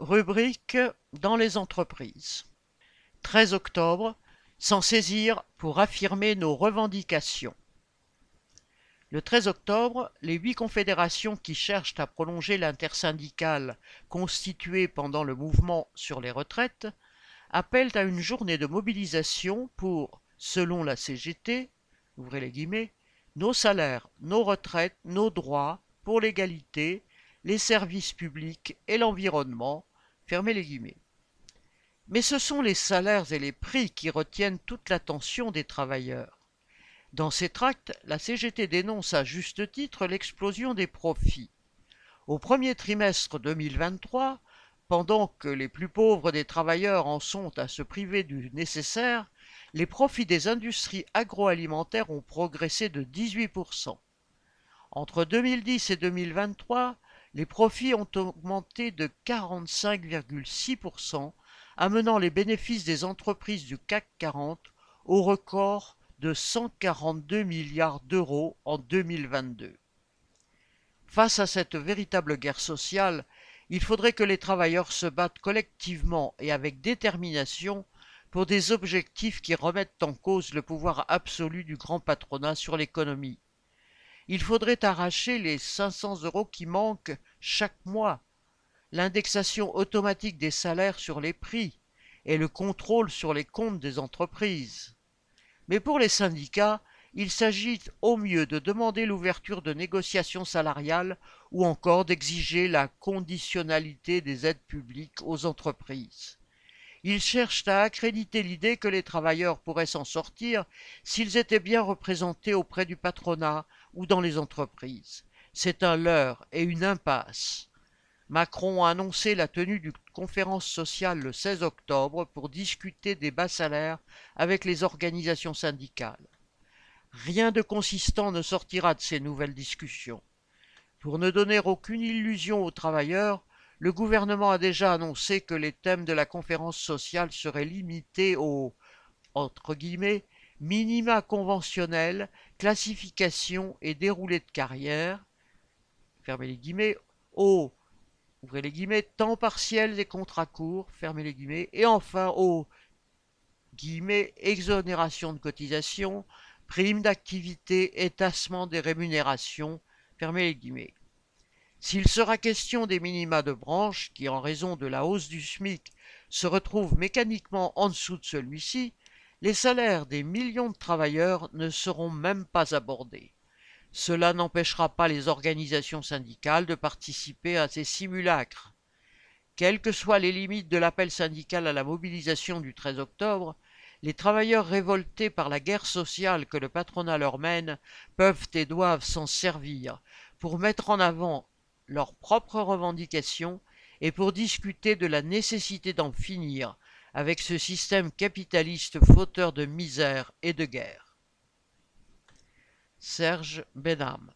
Rubrique dans les entreprises. 13 octobre, s'en saisir pour affirmer nos revendications. Le 13 octobre, les huit confédérations qui cherchent à prolonger l'intersyndicale constituée pendant le mouvement sur les retraites appellent à une journée de mobilisation pour, selon la CGT, nos salaires, nos retraites, nos droits pour l'égalité, les services publics et l'environnement, fermez les guillemets. Mais ce sont les salaires et les prix qui retiennent toute l'attention des travailleurs. Dans ces tracts, la CGT dénonce à juste titre l'explosion des profits. Au premier trimestre 2023, pendant que les plus pauvres des travailleurs en sont à se priver du nécessaire, les profits des industries agroalimentaires ont progressé de 18%. Entre 2010 et 2023, les profits ont augmenté de 45,6%, amenant les bénéfices des entreprises du CAC 40 au record de 142 milliards d'euros en 2022. Face à cette véritable guerre sociale, il faudrait que les travailleurs se battent collectivement et avec détermination pour des objectifs qui remettent en cause le pouvoir absolu du grand patronat sur l'économie. Il faudrait arracher les 500 euros qui manquent chaque mois, l'indexation automatique des salaires sur les prix et le contrôle sur les comptes des entreprises. Mais pour les syndicats, il s'agit au mieux de demander l'ouverture de négociations salariales ou encore d'exiger la conditionnalité des aides publiques aux entreprises. Ils cherchent à accréditer l'idée que les travailleurs pourraient s'en sortir s'ils étaient bien représentés auprès du patronat ou dans les entreprises. C'est un leurre et une impasse. Macron a annoncé la tenue d'une conférence sociale le 16 octobre pour discuter des bas salaires avec les organisations syndicales. Rien de consistant ne sortira de ces nouvelles discussions. Pour ne donner aucune illusion aux travailleurs, le gouvernement a déjà annoncé que les thèmes de la conférence sociale seraient limités aux minima conventionnels, classification et déroulé de carrière, fermez les guillemets, aux ouvrez les guillemets, temps partiels et contrats courts, fermez les guillemets, et enfin aux guillemets, exonération de cotisation, primes d'activité, étassement des rémunérations, les guillemets. S'il sera question des minima de branche, qui en raison de la hausse du SMIC se retrouvent mécaniquement en dessous de celui-ci, les salaires des millions de travailleurs ne seront même pas abordés. Cela n'empêchera pas les organisations syndicales de participer à ces simulacres. Quelles que soient les limites de l'appel syndical à la mobilisation du 13 octobre, les travailleurs révoltés par la guerre sociale que le patronat leur mène peuvent et doivent s'en servir pour mettre en avant leurs propres revendications et pour discuter de la nécessité d'en finir avec ce système capitaliste fauteur de misère et de guerre. Serge Benham